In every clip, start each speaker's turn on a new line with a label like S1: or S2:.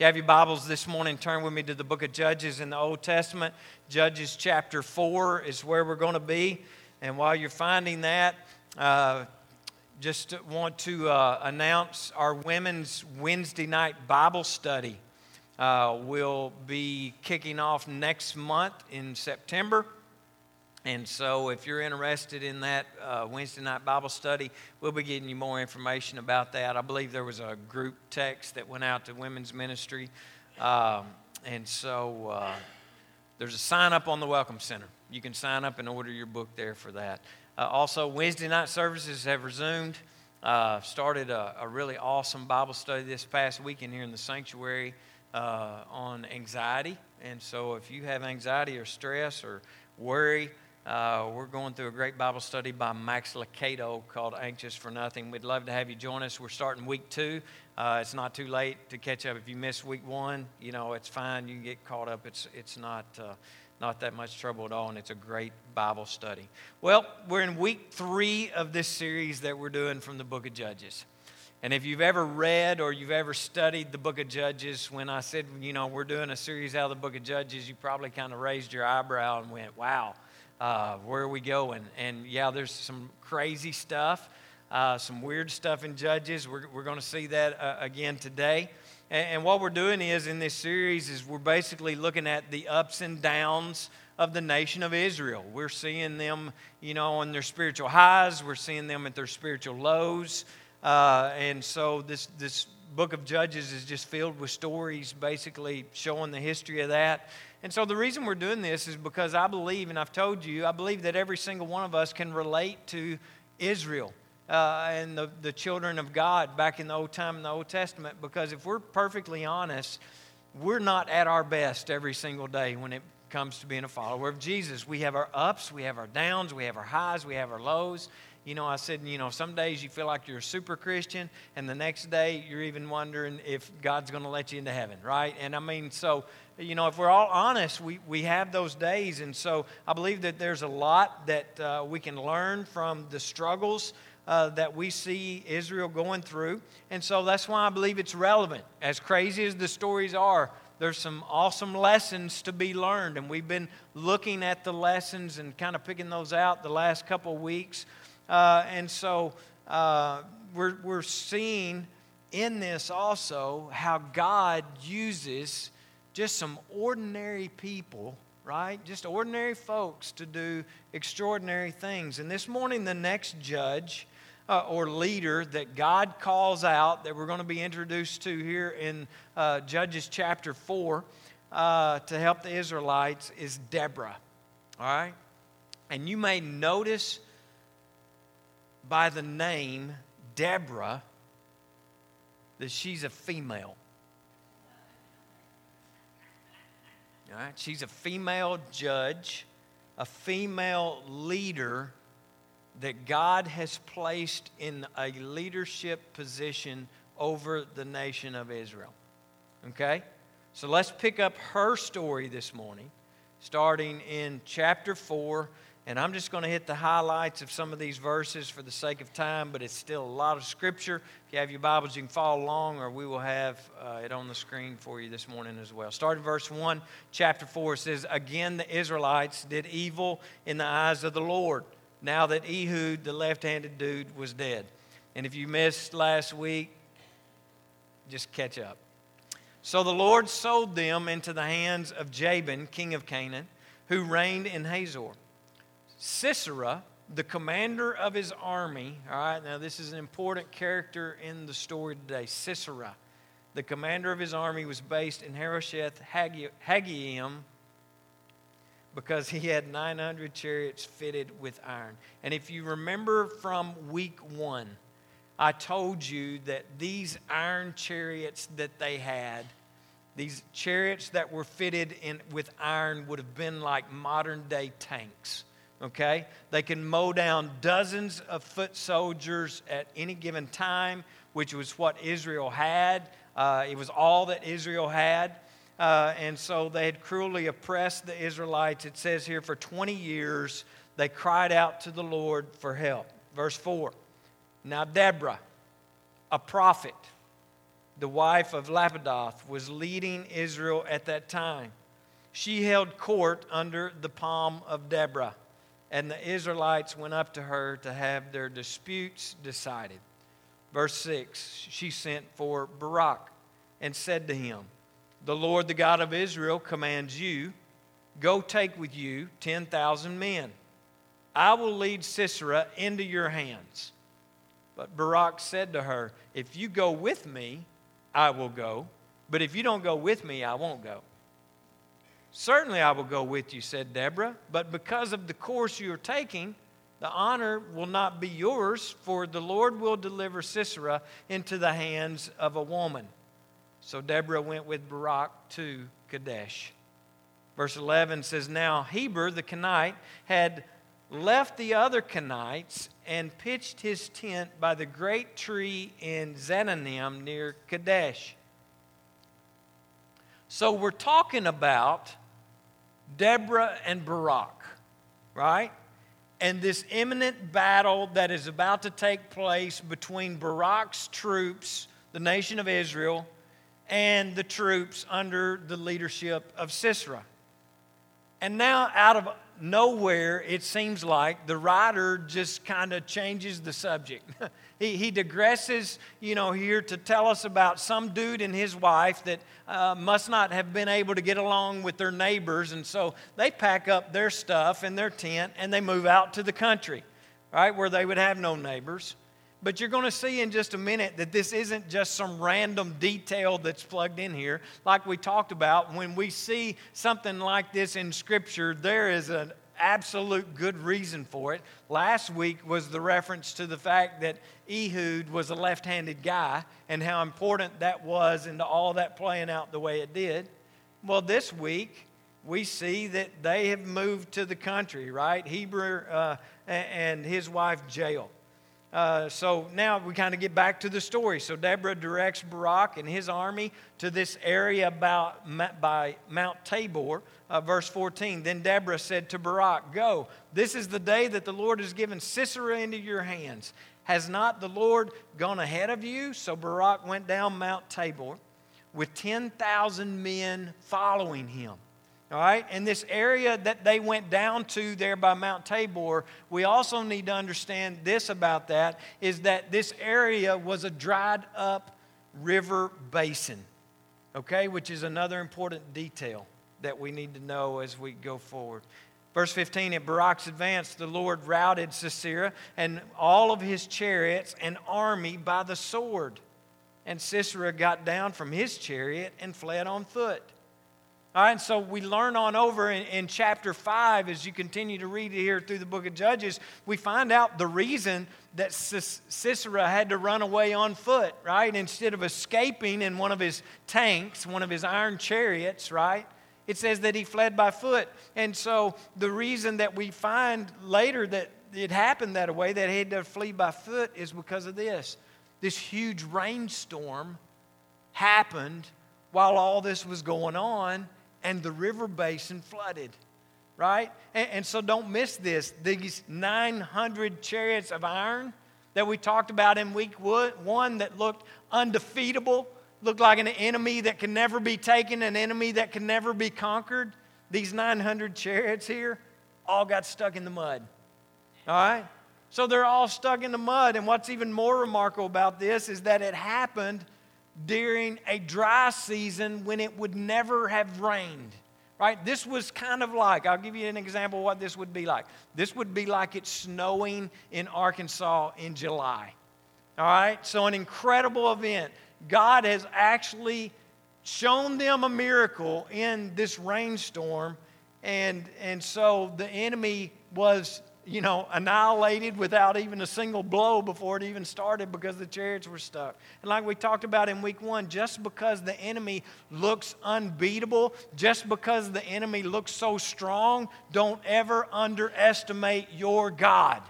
S1: you have your Bibles this morning, turn with me to the book of Judges in the Old Testament. Judges chapter 4 is where we're going to be. And while you're finding that, uh, just want to uh, announce our women's Wednesday night Bible study uh, will be kicking off next month in September. And so, if you're interested in that uh, Wednesday night Bible study, we'll be getting you more information about that. I believe there was a group text that went out to women's ministry. Um, and so, uh, there's a sign up on the Welcome Center. You can sign up and order your book there for that. Uh, also, Wednesday night services have resumed. Uh, started a, a, really awesome Bible study this past weekend here in the sanctuary uh, on anxiety. And so, if you have anxiety or stress or worry, uh, we're going through a great Bible study by Max Lucado called Anxious for Nothing. We'd love to have you join us. We're starting week two. Uh, it's not too late to catch up. If you miss week one, you know, it's fine. You can get caught up. It's, it's not, uh, not that much trouble at all, and it's a great Bible study. Well, we're in week three of this series that we're doing from the book of Judges. And if you've ever read or you've ever studied the book of Judges, when I said, you know, we're doing a series out of the book of Judges, you probably kind of raised your eyebrow and went, wow uh, where are we going? And yeah, there's some crazy stuff, uh, some weird stuff in Judges. We're, we're going to see that uh, again today. And, and, what we're doing is in this series is we're basically looking at the ups and downs of the nation of Israel. We're seeing them, you know, on their spiritual highs. We're seeing them at their spiritual lows. Uh, and so this this book of Judges is just filled with stories, basically showing the history of that. And so the reason we're doing this is because I believe, and I've told you, I believe that every single one of us can relate to Israel uh, and the, the children of God back in the Old Time in the Old Testament. Because if we're perfectly honest, we're not at our best every single day when it comes to being a follower of Jesus. We have our ups, we have our downs, we have our highs, we have our lows. You know, I said, you know, some days you feel like you're a super Christian, and the next day you're even wondering if God's going to let you into heaven, right? And I mean, so you know, if we're all honest, we, we have those days. And so I believe that there's a lot that uh, we can learn from the struggles uh, that we see Israel going through. And so that's why I believe it's relevant. As crazy as the stories are, there's some awesome lessons to be learned. And we've been looking at the lessons and kind of picking those out the last couple of weeks. Uh, and so uh, we're, we're seeing in this also how God uses just some ordinary people, right? Just ordinary folks to do extraordinary things. And this morning, the next judge uh, or leader that God calls out that we're going to be introduced to here in uh, Judges chapter 4 uh, to help the Israelites is Deborah, all right? And you may notice by the name Deborah that she's a female. All right? She's a female judge, a female leader that God has placed in a leadership position over the nation of Israel. Okay? So let's pick up her story this morning, starting in chapter 4 and I'm just going to hit the highlights of some of these verses for the sake of time, but it's still a lot of scripture. If you have your Bibles, you can follow along, or we will have uh, it on the screen for you this morning as well. Starting verse 1, chapter 4 says, Again, the Israelites did evil in the eyes of the Lord, now that Ehud, the left handed dude, was dead. And if you missed last week, just catch up. So the Lord sold them into the hands of Jabin, king of Canaan, who reigned in Hazor. Sisera, the commander of his army, all right, now this is an important character in the story today. Sisera, the commander of his army, was based in Harosheth Hagoyim because he had 900 chariots fitted with iron. And if you remember from week one, I told you that these iron chariots that they had, these chariots that were fitted in, with iron, would have been like modern day tanks okay? They can mow down dozens of foot soldiers at any given time, which was what Israel had. Uh, it was all that Israel had. Uh, and so they had cruelly oppressed the Israelites. It says here, for 20 years, they cried out to the Lord for help. Verse 4 Now, Deborah, a prophet, the wife of Lapidoth, was leading Israel at that time. She held court under the palm of Deborah, and the Israelites went up to her to have their disputes decided. Verse 6 She sent for Barak and said to him, The Lord, the God of Israel, commands you, Go take with you 10,000 men. I will lead Sisera into your hands. But Barak said to her, If you go with me, I will go. But if you don't go with me, I won't go. Certainly I will go with you, said Deborah. But because of the course you are taking, the honor will not be yours, for the Lord will deliver Sisera into the hands of a woman. So Deborah went with Barak to Kadesh. Verse 11 says, Now Heber the Kenite had left the other Kenites and pitched his tent by the great tree in Zaanannim near Kadesh. So we're talking about Deborah and Barak, right? And this imminent battle that is about to take place between Barak's troops, the nation of Israel, and the troops under the leadership of Sisera. And now, out of nowhere, it seems like the writer just kind of changes the subject. he, he digresses, you know, here to tell us about some dude and his wife that uh, must not have been able to get along with their neighbors. And so they pack up their stuff in their tent and they move out to the country, right, where they would have no neighbors. But you're going to see in just a minute that this isn't just some random detail that's plugged in here. Like we talked about, when we see something like this in Scripture, there is an absolute good reason for it. Last week was the reference to the fact that Ehud was a left handed guy and how important that was into all that playing out the way it did. Well, this week, we see that they have moved to the country, right? Heber uh, and his wife Jael. Uh, so now we kind of get back to the story. So Deborah directs Barak and his army to this area about, by Mount Tabor. Uh, verse 14. Then Deborah said to Barak, Go, this is the day that the Lord has given Sisera into your hands. Has not the Lord gone ahead of you? So Barak went down Mount Tabor with 10,000 men following him. All right, and this area that they went down to there by Mount Tabor, we also need to understand this about that is that this area was a dried up river basin, okay, which is another important detail that we need to know as we go forward. Verse 15 At Barak's advance, the Lord routed Sisera and all of his chariots and army by the sword. And Sisera got down from his chariot and fled on foot. All right, and so we learn on over in, in, chapter 5, as you continue to read it here through the book of Judges, we find out the reason that Sisera had to run away on foot, right? Instead of escaping in one of his tanks, one of his iron chariots, right? It says that he fled by foot. And so the reason that we find later that it happened that way, that he had to flee by foot, is because of this. This huge rainstorm happened while all this was going on and the river basin flooded, right? And, and, so don't miss this. These 900 chariots of iron that we talked about in week one that looked undefeatable, looked like an enemy that can never be taken, an enemy that can never be conquered. These 900 chariots here all got stuck in the mud, all right? So they're all stuck in the mud. And what's even more remarkable about this is that it happened during a dry season when it would never have rained. Right? This was kind of like, I'll give you an example what this would be like. This would be like it's snowing in Arkansas in July. All right? So, an incredible event. God has actually shown them a miracle in this rainstorm. And, and so the enemy was you know, annihilated without even a single blow before it even started because the chariots were stuck. And like we talked about in week one, just because the enemy looks unbeatable, just because the enemy looks so strong, don't ever underestimate your God.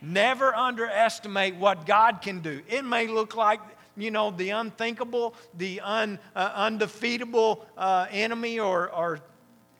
S1: Never underestimate what God can do. It may look like you know, the unthinkable, the un, uh, undefeatable uh, enemy or, or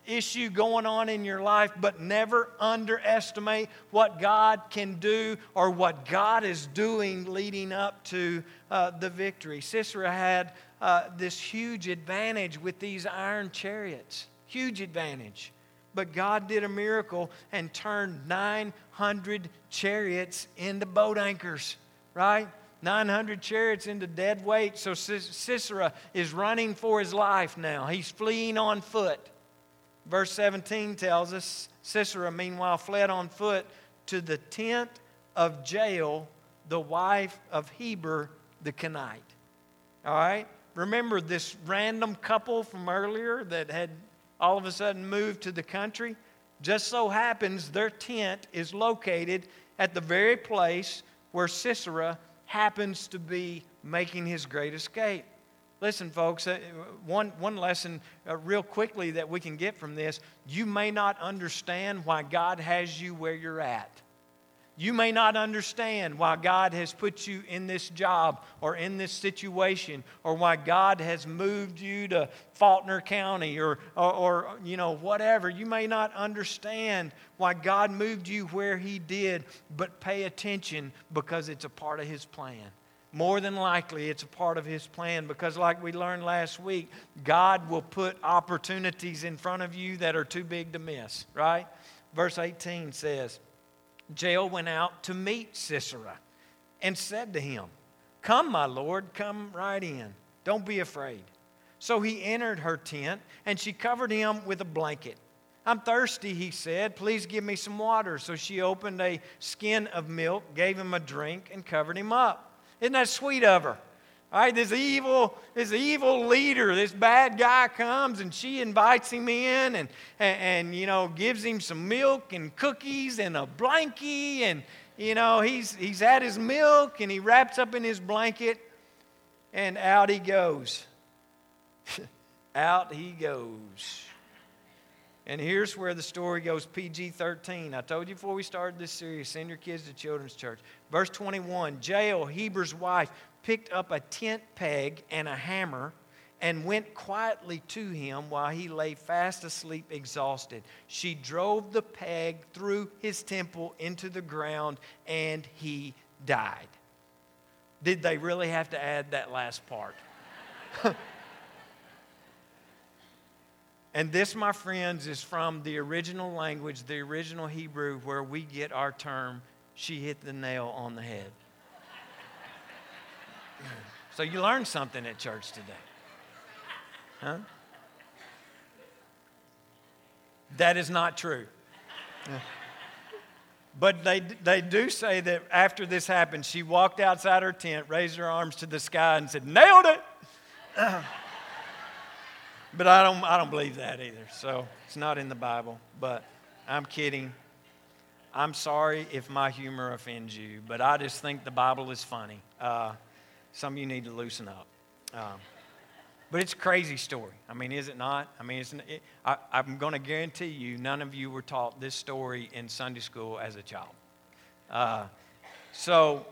S1: issue going on in your life, but never underestimate what God can do or what God is doing leading up to uh, the victory. Sisera had uh, this huge advantage with these iron chariots, huge advantage. But God did a miracle and turned 900 chariots into boat anchors, right? 900 chariots into dead weight. So Sisera is running for his life now. He's fleeing on foot. Verse 17 tells us Sisera, meanwhile, fled on foot to the tent of Jael, the wife of Heber the Kenite. All right? Remember this random couple from earlier that had all of a sudden moved to the country? Just so happens their tent is located at the very place where Sisera happens to be making his great escape. Listen, folks, uh, one, one lesson uh, real quickly that we can get from this you may not understand why God has you where you're at. You may not understand why God has put you in this job or in this situation or why God has moved you to Faulkner County or, or, or, you know, whatever. You may not understand why God moved you where He did, but pay attention because it's a part of His plan. More than likely, it's a part of His plan because, like we learned last week, God will put opportunities in front of you that are too big to miss, right? Verse 18 says, Jael went out to meet Sisera and said to him, Come, my lord, come right in. Don't be afraid. So he entered her tent, and she covered him with a blanket. I'm thirsty, he said. Please give me some water. So she opened a skin of milk, gave him a drink, and covered him up. Isn't that sweet of her? All right, this evil, this evil leader, this bad guy comes and she invites him in and, and, and, you know, gives him some milk and cookies and a blankie. And, you know, he's, he's had his milk and he wraps up in his blanket and out he goes. out he goes. And here's where the story goes PG 13. I told you before we started this series send your kids to children's church. Verse 21 Jael, Heber's wife, picked up a tent peg and a hammer and went quietly to him while he lay fast asleep, exhausted. She drove the peg through his temple into the ground, and he died. Did they really have to add that last part? and this, my friends, is from the original language, the original Hebrew, where we get our term, she hit the nail on the head. So you learned something at church today. Huh? That is not true. But they, they do say that after this happened, she walked outside her tent, raised her arms to the sky, and said, Nailed it! But I don't, I don't believe that either. So it's not in the Bible. But I'm kidding. I'm sorry if my humor offends you, but I just think the Bible is funny. Uh, some of you need to loosen up. Um, but it's a crazy story. I mean, is it not? I mean, it, I, am going to guarantee you none of you were taught this story in Sunday school as a child. Uh, so,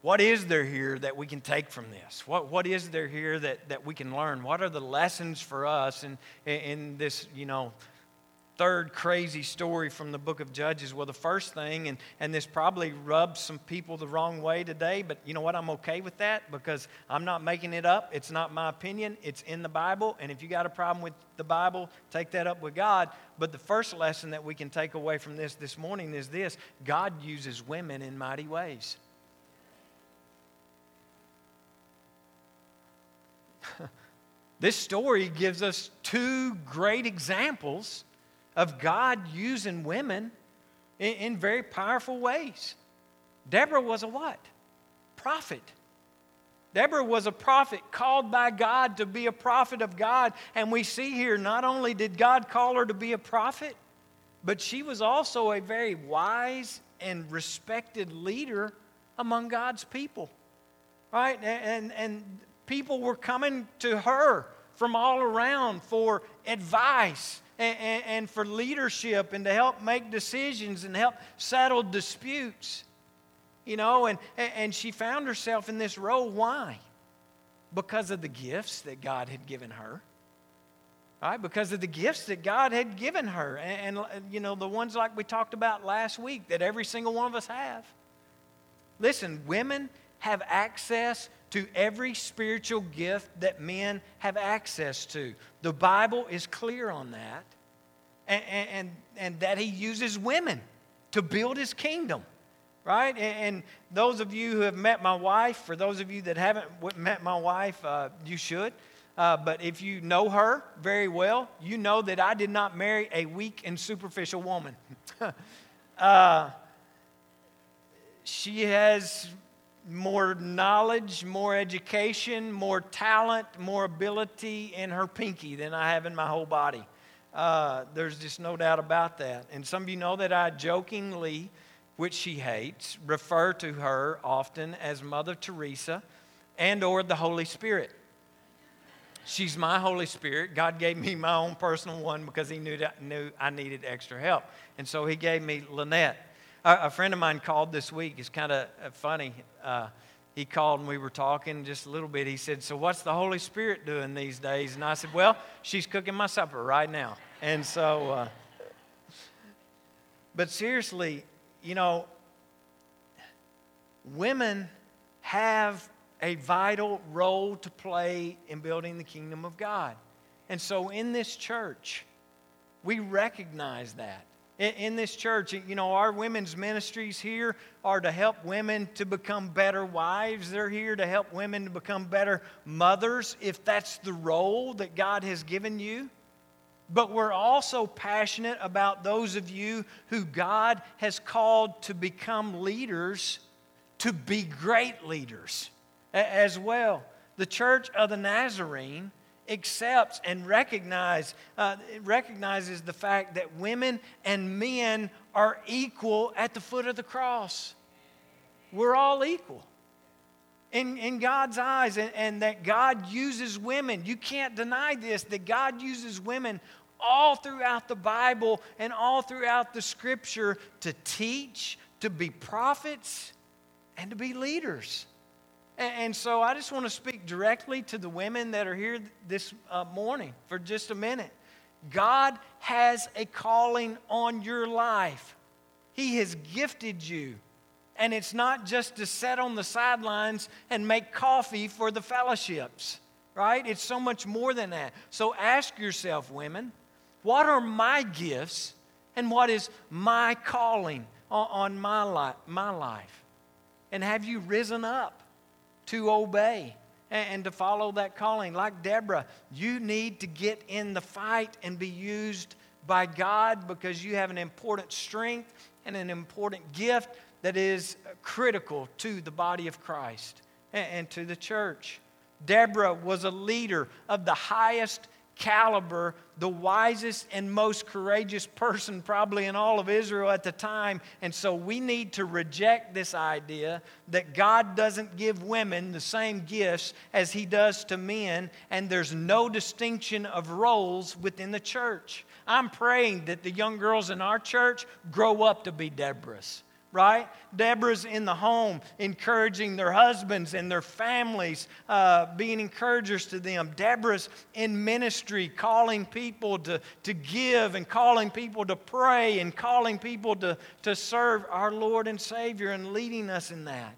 S1: what is there here that we can take from this? What, what is there here that, that we can learn? What are the lessons for us in, in this, you know, third crazy story from the book of Judges? Well, the first thing, and, and this probably rubs some people the wrong way today, but you know what? I'm okay with that because I'm not making it up. It's not my opinion, it's in the Bible. And if you got a problem with the Bible, take that up with God. But the first lesson that we can take away from this this morning is this God uses women in mighty ways. this story gives us two great examples of God using women in, in very powerful ways. Deborah was a what? Prophet. Deborah was a prophet called by God to be a prophet of God. And we see here not only did God call her to be a prophet, but she was also a very wise and respected leader among God's people. Right? And, and people were coming to her from all around for advice and, and, for leadership and to help make decisions and help settle disputes. You know, and, and she found herself in this role. Why? Because of the gifts that God had given her. right? Because of the gifts that God had given her. And, and, you know, the ones like we talked about last week that every single one of us have. Listen, women have access to every spiritual gift that men have access to. The Bible is clear on that. And, and, and that he uses women to build his kingdom right? And, those of you who have met my wife, for those of you that haven't met my wife, uh, you should. Uh, but if you know her very well, you know that I did not marry a weak and superficial woman. uh, she has more knowledge, more education, more talent, more ability in her pinky than I have in my whole body. Uh, there's just no doubt about that. And some of you know that I jokingly, which she hates, refer to her often as Mother Teresa and or the Holy Spirit. She's my Holy Spirit. God gave me my own personal one because He knew, that, knew I needed extra help. And so He gave me Lynette. A, a friend of mine called this week. It's kind of uh, funny. Uh, he called and we were talking just a little bit. He said, So, what's the Holy Spirit doing these days? And I said, Well, she's cooking my supper right now. And so, uh, but seriously, you know, women have a vital role to play in building the kingdom of God. And so in this church, we recognize that. In, this church, you know, our women's ministries here are to help women to become better wives. They're here to help women to become better mothers, if that's the role that God has given you. But we're also passionate about those of you who God has called to become leaders, to be great leaders as well. The Church of the Nazarene accepts and recognize, uh, recognizes the fact that women and men are equal at the foot of the cross. We're all equal in, in God's eyes, and, and that God uses women. You can't deny this, that God uses women all throughout the Bible and all throughout the scripture to teach, to be prophets, and to be leaders. And so I just want to speak directly to the women that are here this uh, morning for just a minute. God has a calling on your life, He has gifted you. And it's not just to sit on the sidelines and make coffee for the fellowships, right? It's so much more than that. So ask yourself, women, what are my gifts and what is my calling on, my, li- my life? And have you risen up? To obey and to follow that calling. Like Deborah, you need to get in the fight and be used by God because you have an important strength and an important gift that is critical to the body of Christ and to the church. Deborah was a leader of the highest caliber, the wisest and most courageous person probably in all of Israel at the time. And so we need to reject this idea that God doesn't give women the same gifts as He does to men, and there's no distinction of roles within the church. I'm praying that the young girls in our church grow up to be Deborahs right? Deborah's in the home encouraging their husbands and their families, uh, being encouragers to them. Deborah's in ministry, calling people to, to give and calling people to pray and calling people to, to serve our Lord and Savior and leading us in that.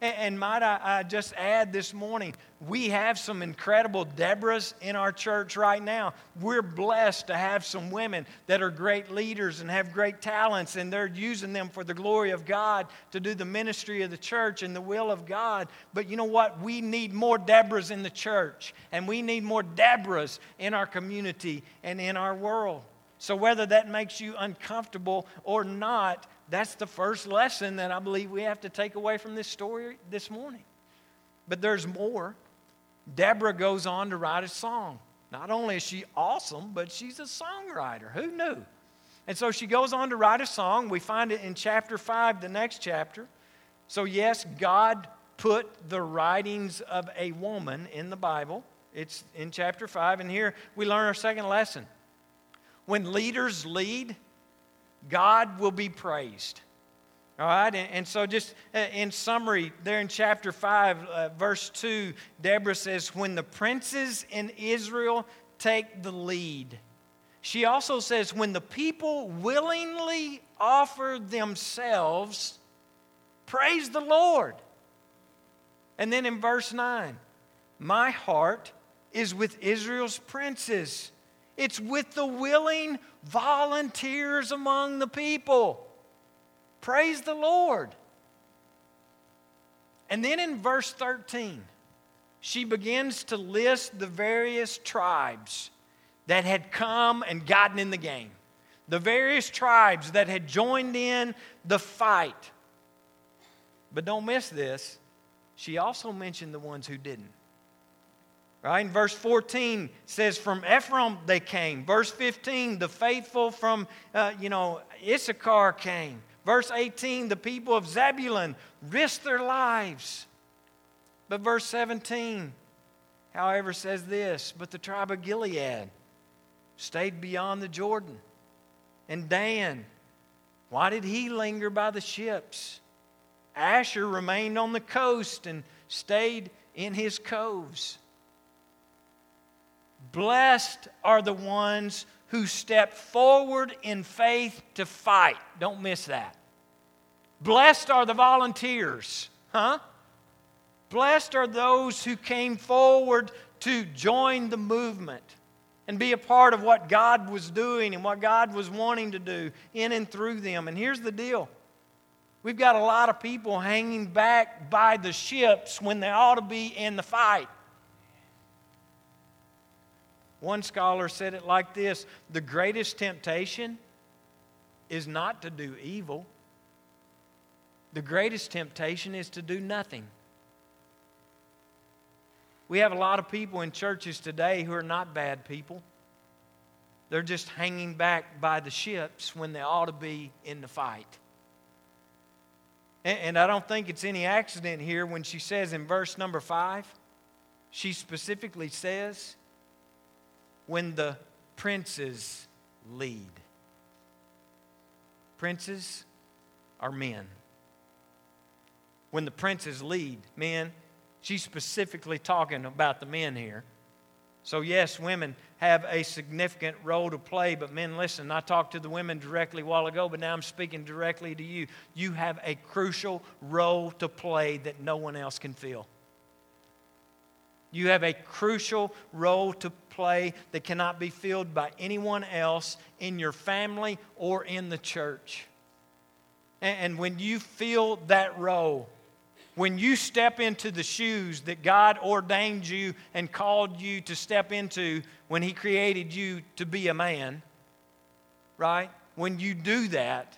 S1: And, and might I, I just add this morning, we have some incredible Deborahs in our church right now. We're blessed to have some women that are great leaders and have great talents, and they're using them for the glory of God to do the ministry of the church and the will of God. But you know what? We need more Deborahs in the church, and we need more Deborahs in our community and in our world. So, whether that makes you uncomfortable or not, that's the first lesson that I believe we have to take away from this story this morning. But there's more. Deborah goes on to write a song. Not only is she awesome, but she's a songwriter. Who knew? And so she goes on to write a song. We find it in chapter 5, the next chapter. So, yes, God put the writings of a woman in the Bible. It's in chapter 5. And here we learn our second lesson. When leaders lead, God will be praised. All right, and, and so just uh, in summary, there in chapter 5, uh, verse 2, Deborah says, When the princes in Israel take the lead. She also says, when the people willingly offer themselves, praise the Lord. And then in verse 9, my heart is with Israel's princes. It's with the willing volunteers among the people. Praise the Lord. And then in verse 13, she begins to list the various tribes that had come and gotten in the game, the various tribes that had joined in the fight. But don't miss this, she also mentioned the ones who didn't. Right? In verse 14 says, From Ephraim they came. Verse 15, the faithful from, uh, you know, Issachar came. Verse 18, the people of Zebulun risked their lives. But verse 17, however, says this But the tribe of Gilead stayed beyond the Jordan. And Dan, why did he linger by the ships? Asher remained on the coast and stayed in his coves. Blessed are the ones who step forward in faith to fight. Don't miss that. Blessed are the volunteers, huh? Blessed are those who came forward to join the movement and be a part of what God was doing and what God was wanting to do in and through them. And here's the deal we've got a lot of people hanging back by the ships when they ought to be in the fight. One scholar said it like this The greatest temptation is not to do evil, the greatest temptation is to do nothing. We have a lot of people in churches today who are not bad people. They're just hanging back by the ships when they ought to be in the fight. And, I don't think it's any accident here when she says in verse number five, she specifically says, when the princes lead. Princes are men. When the princes lead, men, she's specifically talking about the men here. So, yes, women have a significant role to play, but men, listen, I talked to the women directly a while ago, but now I'm speaking directly to you. You have a crucial role to play that no one else can fill. You have a crucial role to play that cannot be filled by anyone else in your family or in the church. And when you fill that role, when you step into the shoes that God ordained you and called you to step into when He created you to be a man, right? When you do that,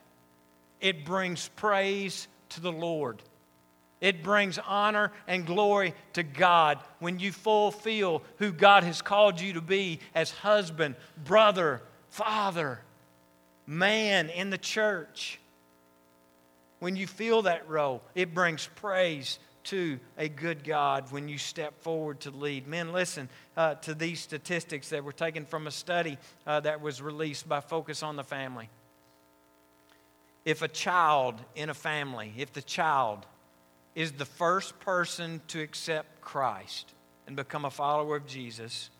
S1: it brings praise to the Lord. It brings honor and glory to God when you fulfill who God has called you to be as husband, brother, father, man in the church. When you feel that role, it brings praise to a good God when you step forward to lead. Men, listen uh, to these statistics that were taken from a study uh, that was released by Focus on the Family. If a child in a family, if the child is the first person to accept Christ and become a follower of Jesus,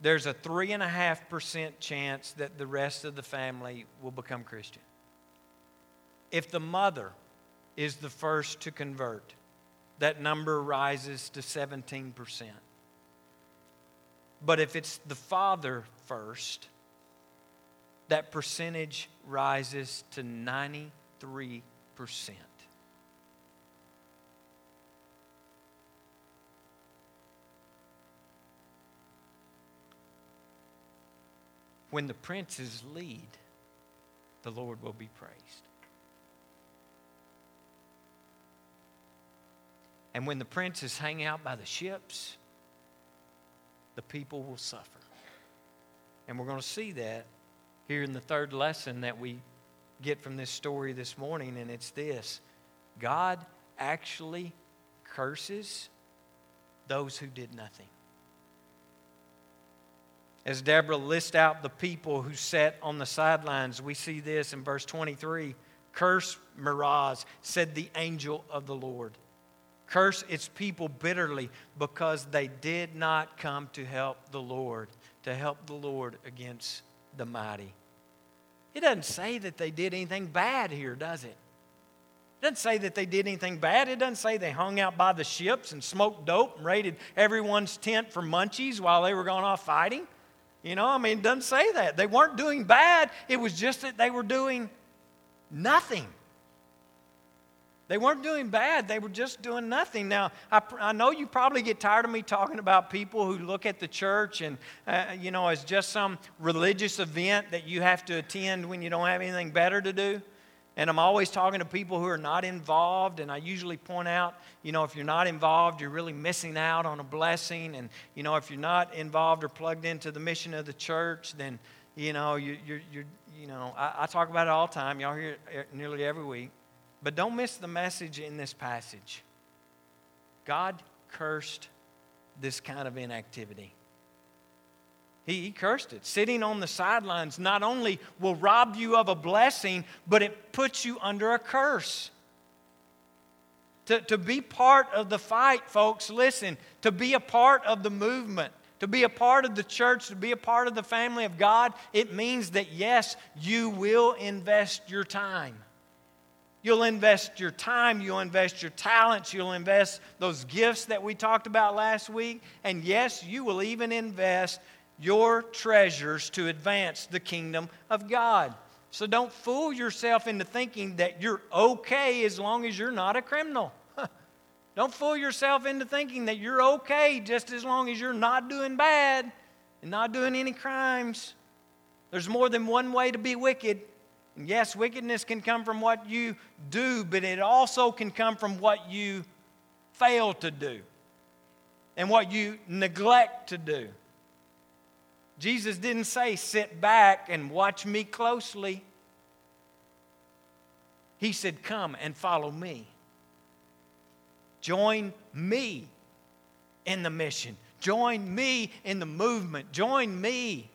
S1: there's a 3.5% chance that the rest of the family will become Christian. If the mother is the first to convert, that number rises to 17%. But if it's the father first, that percentage rises to 93%. When the princes lead, the Lord will be praised. And when the princes hang out by the ships, the people will suffer. And we're going to see that here in the third lesson that we get from this story this morning, and it's this God actually curses those who did nothing as Deborah lists out the people who sat on the sidelines, we see this in verse 23. Curse Meroz, said the angel of the Lord. curse its people bitterly because they did not come to help the Lord, to help the Lord against the mighty. It doesn't say that they did anything bad here, does it? It doesn't say that they did anything bad. It doesn't say they hung out by the ships and smoked dope and raided everyone's tent for munchies while they were going off fighting. You know, I mean, it doesn't say that. They weren't doing bad, it was just that they were doing nothing. They weren't doing bad, they were just doing nothing. Now, I, I know you probably get tired of me talking about people who look at the church and, uh, you know, as just some religious event that you have to attend when you don't have anything better to do. And I'm always talking to people who are not involved, and I usually point out, you know, if you're not involved, you're really missing out on a blessing. And, you know, if you're not involved or plugged into the mission of the church, then, you know, you, you're, you're, you know, I, I talk about it all the time. Y'all hear it eh, nearly every week. But don't miss the message in this passage. God cursed this kind of inactivity. He, he, cursed it. Sitting on the sidelines not only will rob you of a blessing, but it puts you under a curse. To, to be part of the fight, folks, listen, to be a part of the movement, to be a part of the church, to be a part of the family of God, it means that yes, you will invest your time. You'll invest your time, you'll invest your talents, you'll invest those gifts that we talked about last week, and yes, you will even invest your treasures to advance the kingdom of God. So don't fool yourself into thinking that you're okay as long as you're not a criminal. don't fool yourself into thinking that you're okay just as long as you're not doing bad and not doing any crimes. There's more than one way to be wicked. And Yes, wickedness can come from what you do, but it also can come from what you fail to do and what you neglect to do. Jesus didn't say, sit back and watch me closely. He said, come and follow me. Join me in the mission. Join me in the movement. Join me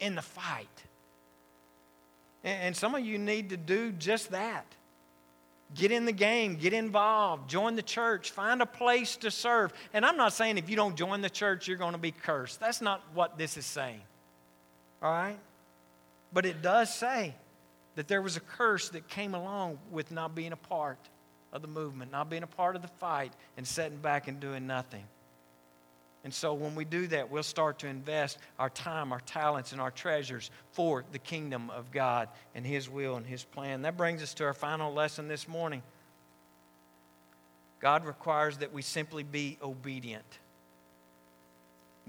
S1: in the fight. And some of you need to do just that. Get in the game, get involved, join the church, find a place to serve. And I'm not saying if you don't join the church, you're going to be cursed. That's not what this is saying. All right? But it does say that there was a curse that came along with not being a part of the movement, not being a part of the fight, and sitting back and doing nothing. And so when we do that, we'll start to invest our time, our talents, and our treasures for the kingdom of God and His will and His plan. That brings us to our final lesson this morning. God requires that we simply be obedient.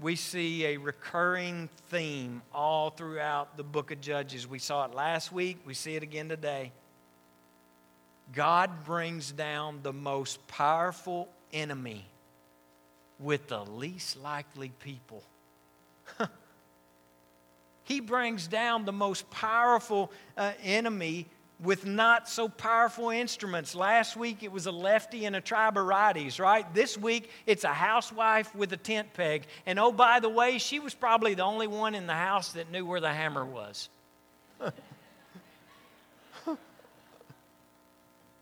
S1: We see a recurring theme all throughout the book of Judges. We saw it last week, we see it again today. God brings down the most powerful enemy with the least likely people. he brings down the most powerful uh, enemy with not so powerful instruments. Last week it was a lefty and a tribe of righties, right? This week it's a housewife with a tent peg. And oh, by the way, she was probably the only one in the house that knew where the hammer was.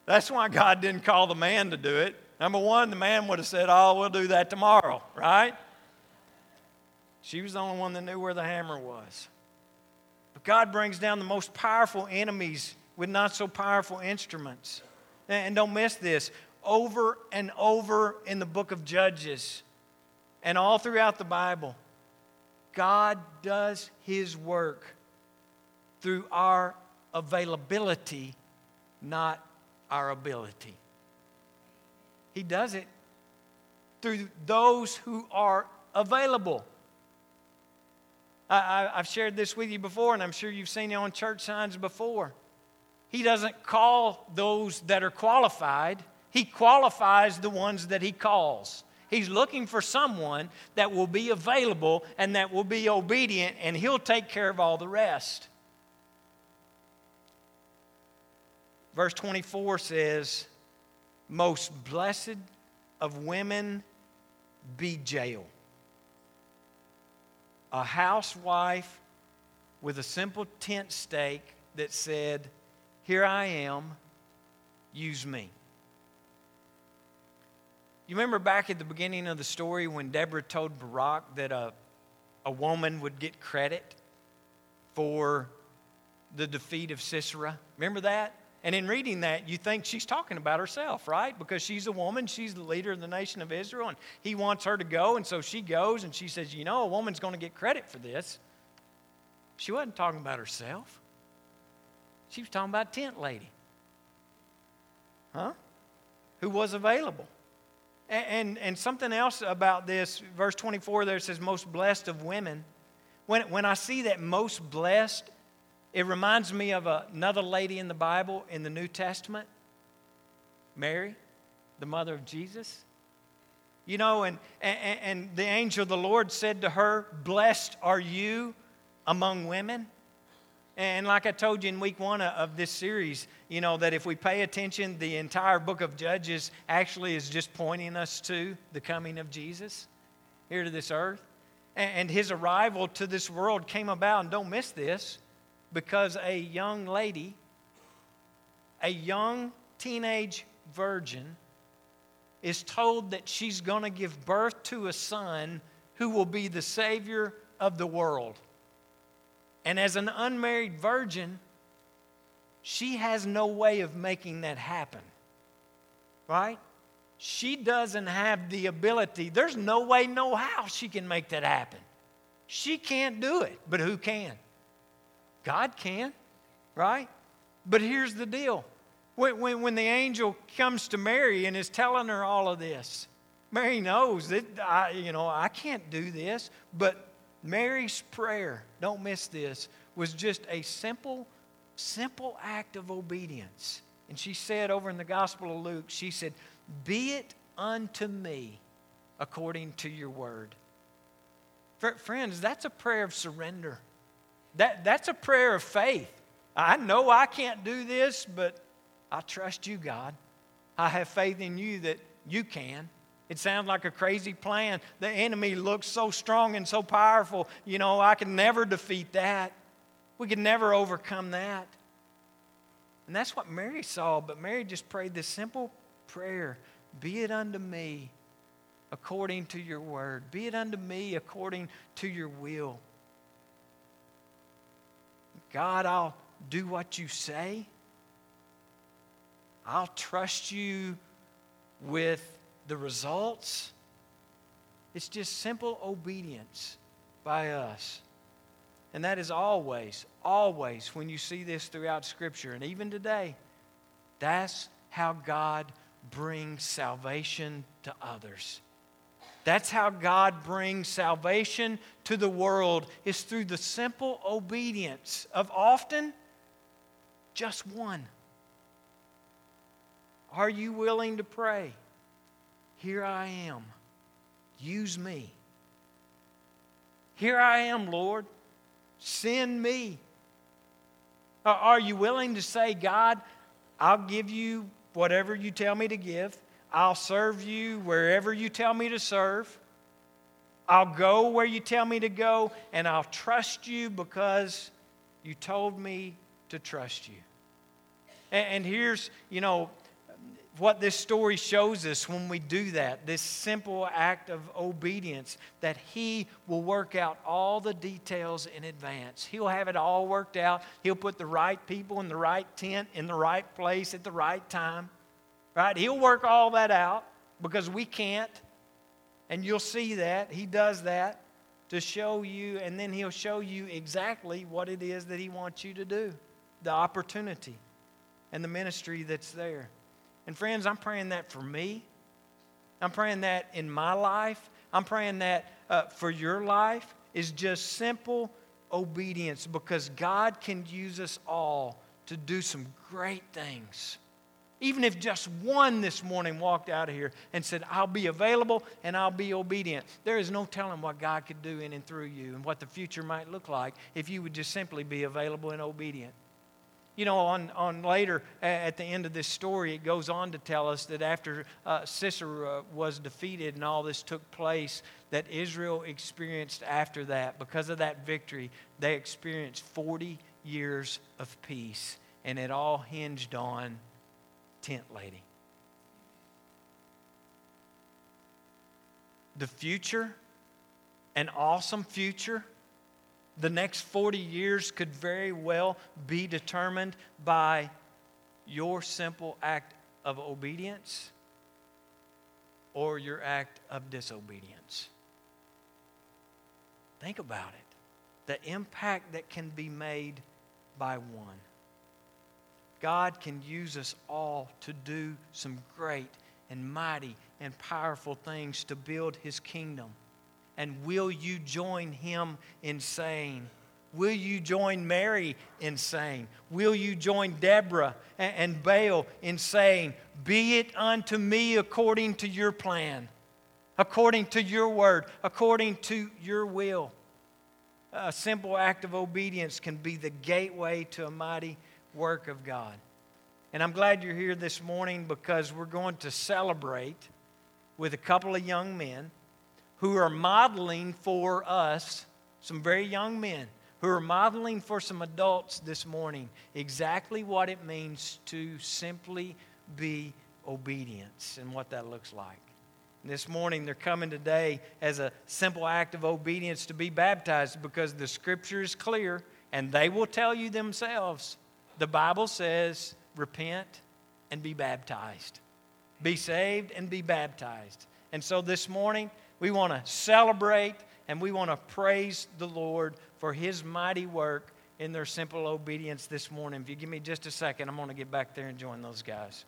S1: That's why God didn't call the man to do it. Number one, the man would have said, Oh, we'll do that tomorrow, right? She was the only one that knew where the hammer was. But God brings down the most powerful enemies with not so powerful instruments. And don't miss this over and over in the book of Judges and all throughout the Bible, God does His work through our availability, not our ability. He does it through those who are available. I, have shared this with you before, and I'm sure you've seen it on church signs before. He doesn't call those that are qualified, He qualifies the ones that He calls. He's looking for someone that will be available and that will be obedient, and He'll take care of all the rest. Verse 24 says, most blessed of women be Jael. A housewife with a simple tent stake that said, Here I am, use me. You remember back at the beginning of the story when Deborah told Barak that a, a woman would get credit for the defeat of Sisera? Remember that? And in reading that, you think she's talking about herself, right? Because she's a woman, she's the leader of the nation of Israel, and he wants her to go, and so she goes and she says, You know, a woman's going to get credit for this. She wasn't talking about herself, she was talking about tent lady. Huh? Who was available. And, and, and something else about this, verse 24 there says, Most blessed of women. When, when I see that most blessed, it reminds me of another lady in the Bible in the New Testament, Mary, the mother of Jesus. You know, and, and, and the angel of the Lord said to her, Blessed are you among women. And like I told you in week one of this series, you know, that if we pay attention, the entire book of Judges actually is just pointing us to the coming of Jesus here to this earth. And his arrival to this world came about, and don't miss this, because a young lady, a young teenage virgin, is told that she's going to give birth to a son who will be the Savior of the world. And as an unmarried virgin, she has no way of making that happen. Right? She doesn't have the ability. There's no way, no how she can make that happen. She can't do it, but who can? God can, right? But here's the deal when, when, when, the angel comes to Mary and is telling her all of this, Mary knows that I, you know, I can't do this, but Mary's prayer, don't miss this, was just a simple, simple act of obedience. And she said over in the Gospel of Luke, she said, Be it unto me according to your word. Friends, that's a prayer of surrender. That, that's a prayer of faith. I know I can't do this, but I trust you, God. I have faith in you that you can. It sounds like a crazy plan. The enemy looks so strong and so powerful. You know, I can never defeat that. We could never overcome that. And that's what Mary saw, but Mary just prayed this simple prayer Be it unto me according to your word, be it unto me according to your will. God, I'll do what you say. I'll trust you with the results. It's just simple obedience by us. And that is always, always, when you see this throughout Scripture, and even today, that's how God brings salvation to others. That's how God brings salvation to the world is through the simple obedience of often just one. Are you willing to pray? Here I am. Use me. Here I am, Lord. Send me. Uh, are you willing to say, God, I'll give you whatever you tell me to give? I'll serve you wherever you tell me to serve. I'll go where you tell me to go, and I'll trust you because you told me to trust you. And, and here's, you know, what this story shows us when we do that this simple act of obedience that He will work out all the details in advance. He'll have it all worked out. He'll put the right people in the right tent, in the right place at the right time. Right? He'll work all that out because we can't. And you'll see that. He does that to show you, and then He'll show you exactly what it is that He wants you to do the opportunity and the ministry that's there. And friends, I'm praying that for me. I'm praying that in my life. I'm praying that uh, for your life is just simple obedience because God can use us all to do some great things. Even if just one this morning walked out of here and said, I'll be available and I'll be obedient, there is no telling what God could do in and through you and what the future might look like if you would just simply be available and obedient. You know, on, on later, at the end of this story, it goes on to tell us that after uh, Sisera was defeated and all this took place, that Israel experienced after that, because of that victory, they experienced 40 years of peace. And it all hinged on tent lady. the future, an awesome future, the next 40 years could very well be determined by your simple act of obedience or your act of disobedience. Think about it the impact that can be made by one. God can use us all to do some great and mighty and powerful things to build His kingdom. And will you join Him in saying, Will you join Mary in saying? Will you join Deborah and Jael in saying, Be it unto me according to your plan, according to your word, according to your will? A simple act of obedience can be the gateway to a mighty work of God. And I'm glad you're here this morning because we're going to celebrate with a couple of young men who are modeling for us, some very young men who are modeling for some adults this morning exactly what it means to simply be obedience and what that looks like. This morning, they're coming today as a simple act of obedience to be baptized because the scripture is clear and they will tell you themselves. The Bible says, repent and be baptized. Be saved and be baptized. And so this morning, we want to celebrate and we want to praise the Lord for his mighty work in their simple obedience this morning. If you give me just a second, I'm going to get back there and join those guys.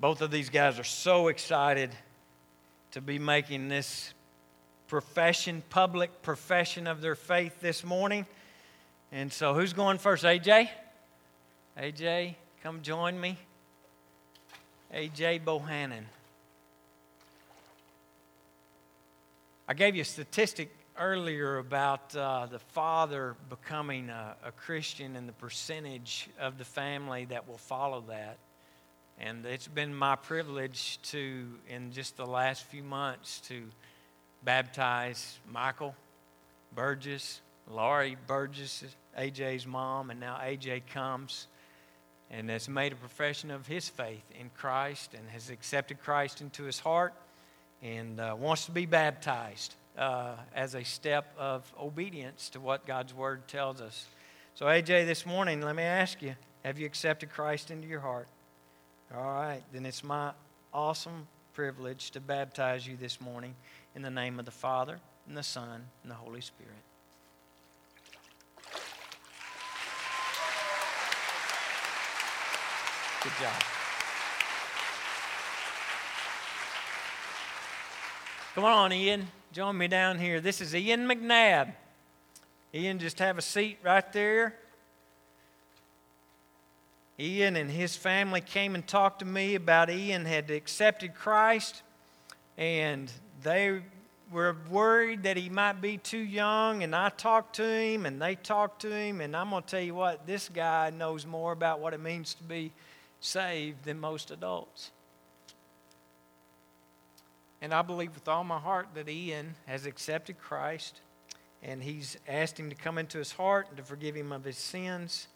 S1: Both of these guys are so excited to be making this profession, public profession of their faith this morning. And so, who's going first? AJ? AJ, come join me. AJ Bohannon. I gave you a statistic earlier about uh, the father becoming a, a Christian and the percentage of the family that will follow that. And it's been my privilege to, in just the last few months, to baptize Michael Burgess, Laurie Burgess, AJ's mom, and now AJ comes and has made a profession of his faith in Christ and has accepted Christ into his heart and uh, wants to be baptized uh, as a step of obedience to what God's Word tells us. So, AJ, this morning, let me ask you have you accepted Christ into your heart? All right, then it's my awesome privilege to baptize you this morning in the name of the Father, and the Son, and the Holy Spirit. Good job. Come on, Ian. Join me down here. This is Ian McNabb. Ian, just have a seat right there. Ian and his family came and talked to me about Ian had accepted Christ, and they were worried that he might be too young. And I talked to him, and they talked to him, and I'm going to tell you what, this guy knows more about what it means to be saved than most adults. And I believe with all my heart that Ian has accepted Christ, and he's asked him to come into his heart and to forgive him of his sins.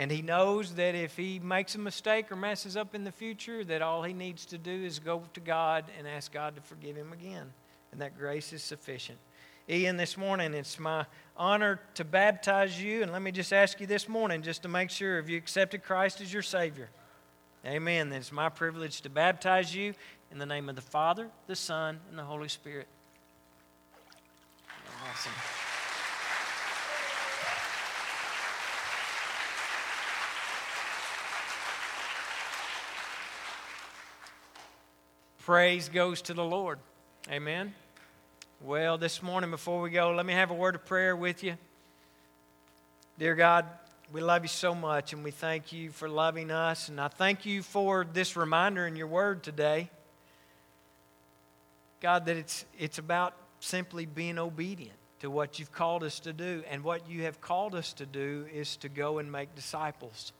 S1: And he knows that if he makes a mistake or messes up in the future, that all he needs to do is go to God and ask God to forgive him again. And that grace is sufficient. Ian, this morning, it's my honor to baptize you. And let me just ask you this morning, just to make sure, if you accepted Christ as your Savior? Amen. Then it's my privilege to baptize you in the name of the Father, the Son, and the Holy Spirit. Awesome. Praise goes to the Lord. Amen. Well, this morning, before we go, let me have a word of prayer with you. Dear God, we love you so much and we thank you for loving us. And I thank you for this reminder in your word today. God, that it's, it's about simply being obedient to what you've called us to do. And what you have called us to do is to go and make disciples.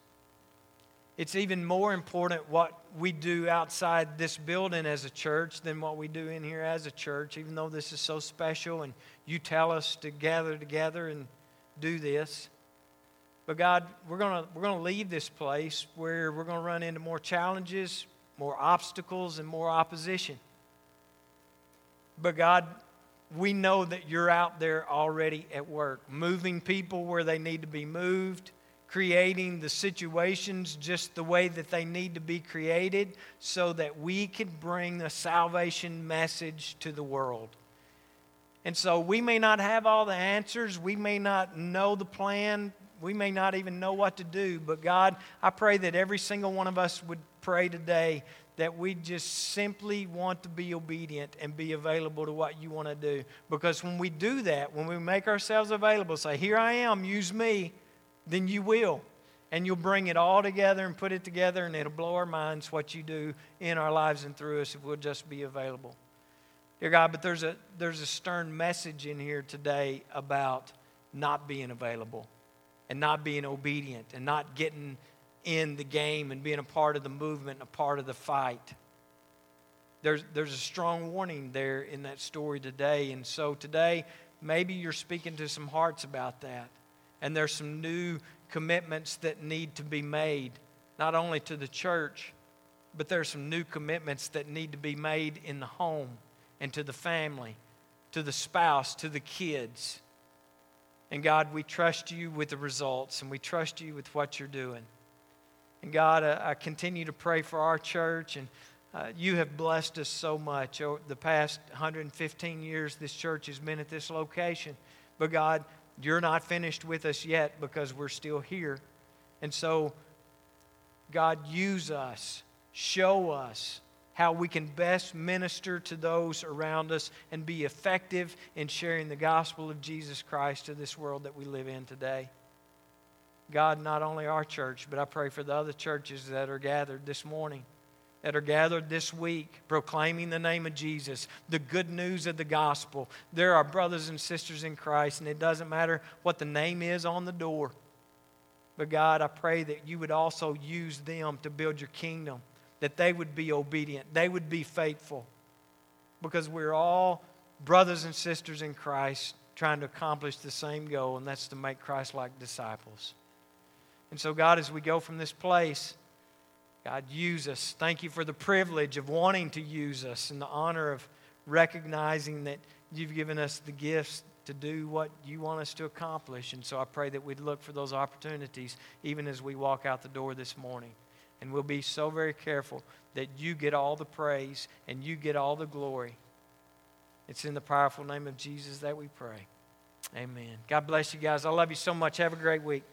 S1: It's even more important what we do outside this building as a church than what we do in here as a church, even though this is so special and you tell us to gather together and do this. But God, we're going we're to leave this place where we're going to run into more challenges, more obstacles, and more opposition. But God, we know that you're out there already at work, moving people where they need to be moved, creating the situations just the way that they need to be created so that we can bring the salvation message to the world. And so we may not have all the answers, we may not know the plan, we may not even know what to do, but God, I pray that every single one of us would pray today that we just simply want to be obedient and be available to what you want to do. Because when we do that, when we make ourselves available, say, Here I am, use me, then you will. And you'll bring it all together and put it together, and it'll blow our minds what you do in our lives and through us if we'll just be available. Dear God, but there's a, there's a stern message in here today about not being available and not being obedient and not getting in the game and being a part of the movement, a part of the fight. There's, there's a strong warning there in that story today. And so today, maybe you're speaking to some hearts about that. And there's some new commitments that need to be made, not only to the church, but there's some new commitments that need to be made in the home and to the family, to the spouse, to the kids. And God, we trust you with the results and we trust you with what you're doing. And God, uh, I continue to pray for our church, and uh, you have blessed us so much. Over the past 115 years, this church has been at this location. But God, you're not finished with us yet because we're still here. And so, God, use us, show us how we can best minister to those around us and be effective in sharing the gospel of Jesus Christ to this world that we live in today. God, not only our church, but I pray for the other churches that are gathered this morning, that are gathered this week, proclaiming the name of Jesus, the good news of the gospel. There are brothers and sisters in Christ, and it doesn't matter what the name is on the door. But God, I pray that you would also use them to build your kingdom, that they would be obedient, they would be faithful, because we're all brothers and sisters in Christ trying to accomplish the same goal, and that's to make Christ like disciples. And so, God, as we go from this place, God, use us. Thank you for the privilege of wanting to use us and the honor of recognizing that you've given us the gifts to do what you want us to accomplish. And so I pray that we'd look for those opportunities even as we walk out the door this morning. And we'll be so very careful that you get all the praise and you get all the glory. It's in the powerful name of Jesus that we pray. Amen. God bless you guys. I love you so much. Have a great week.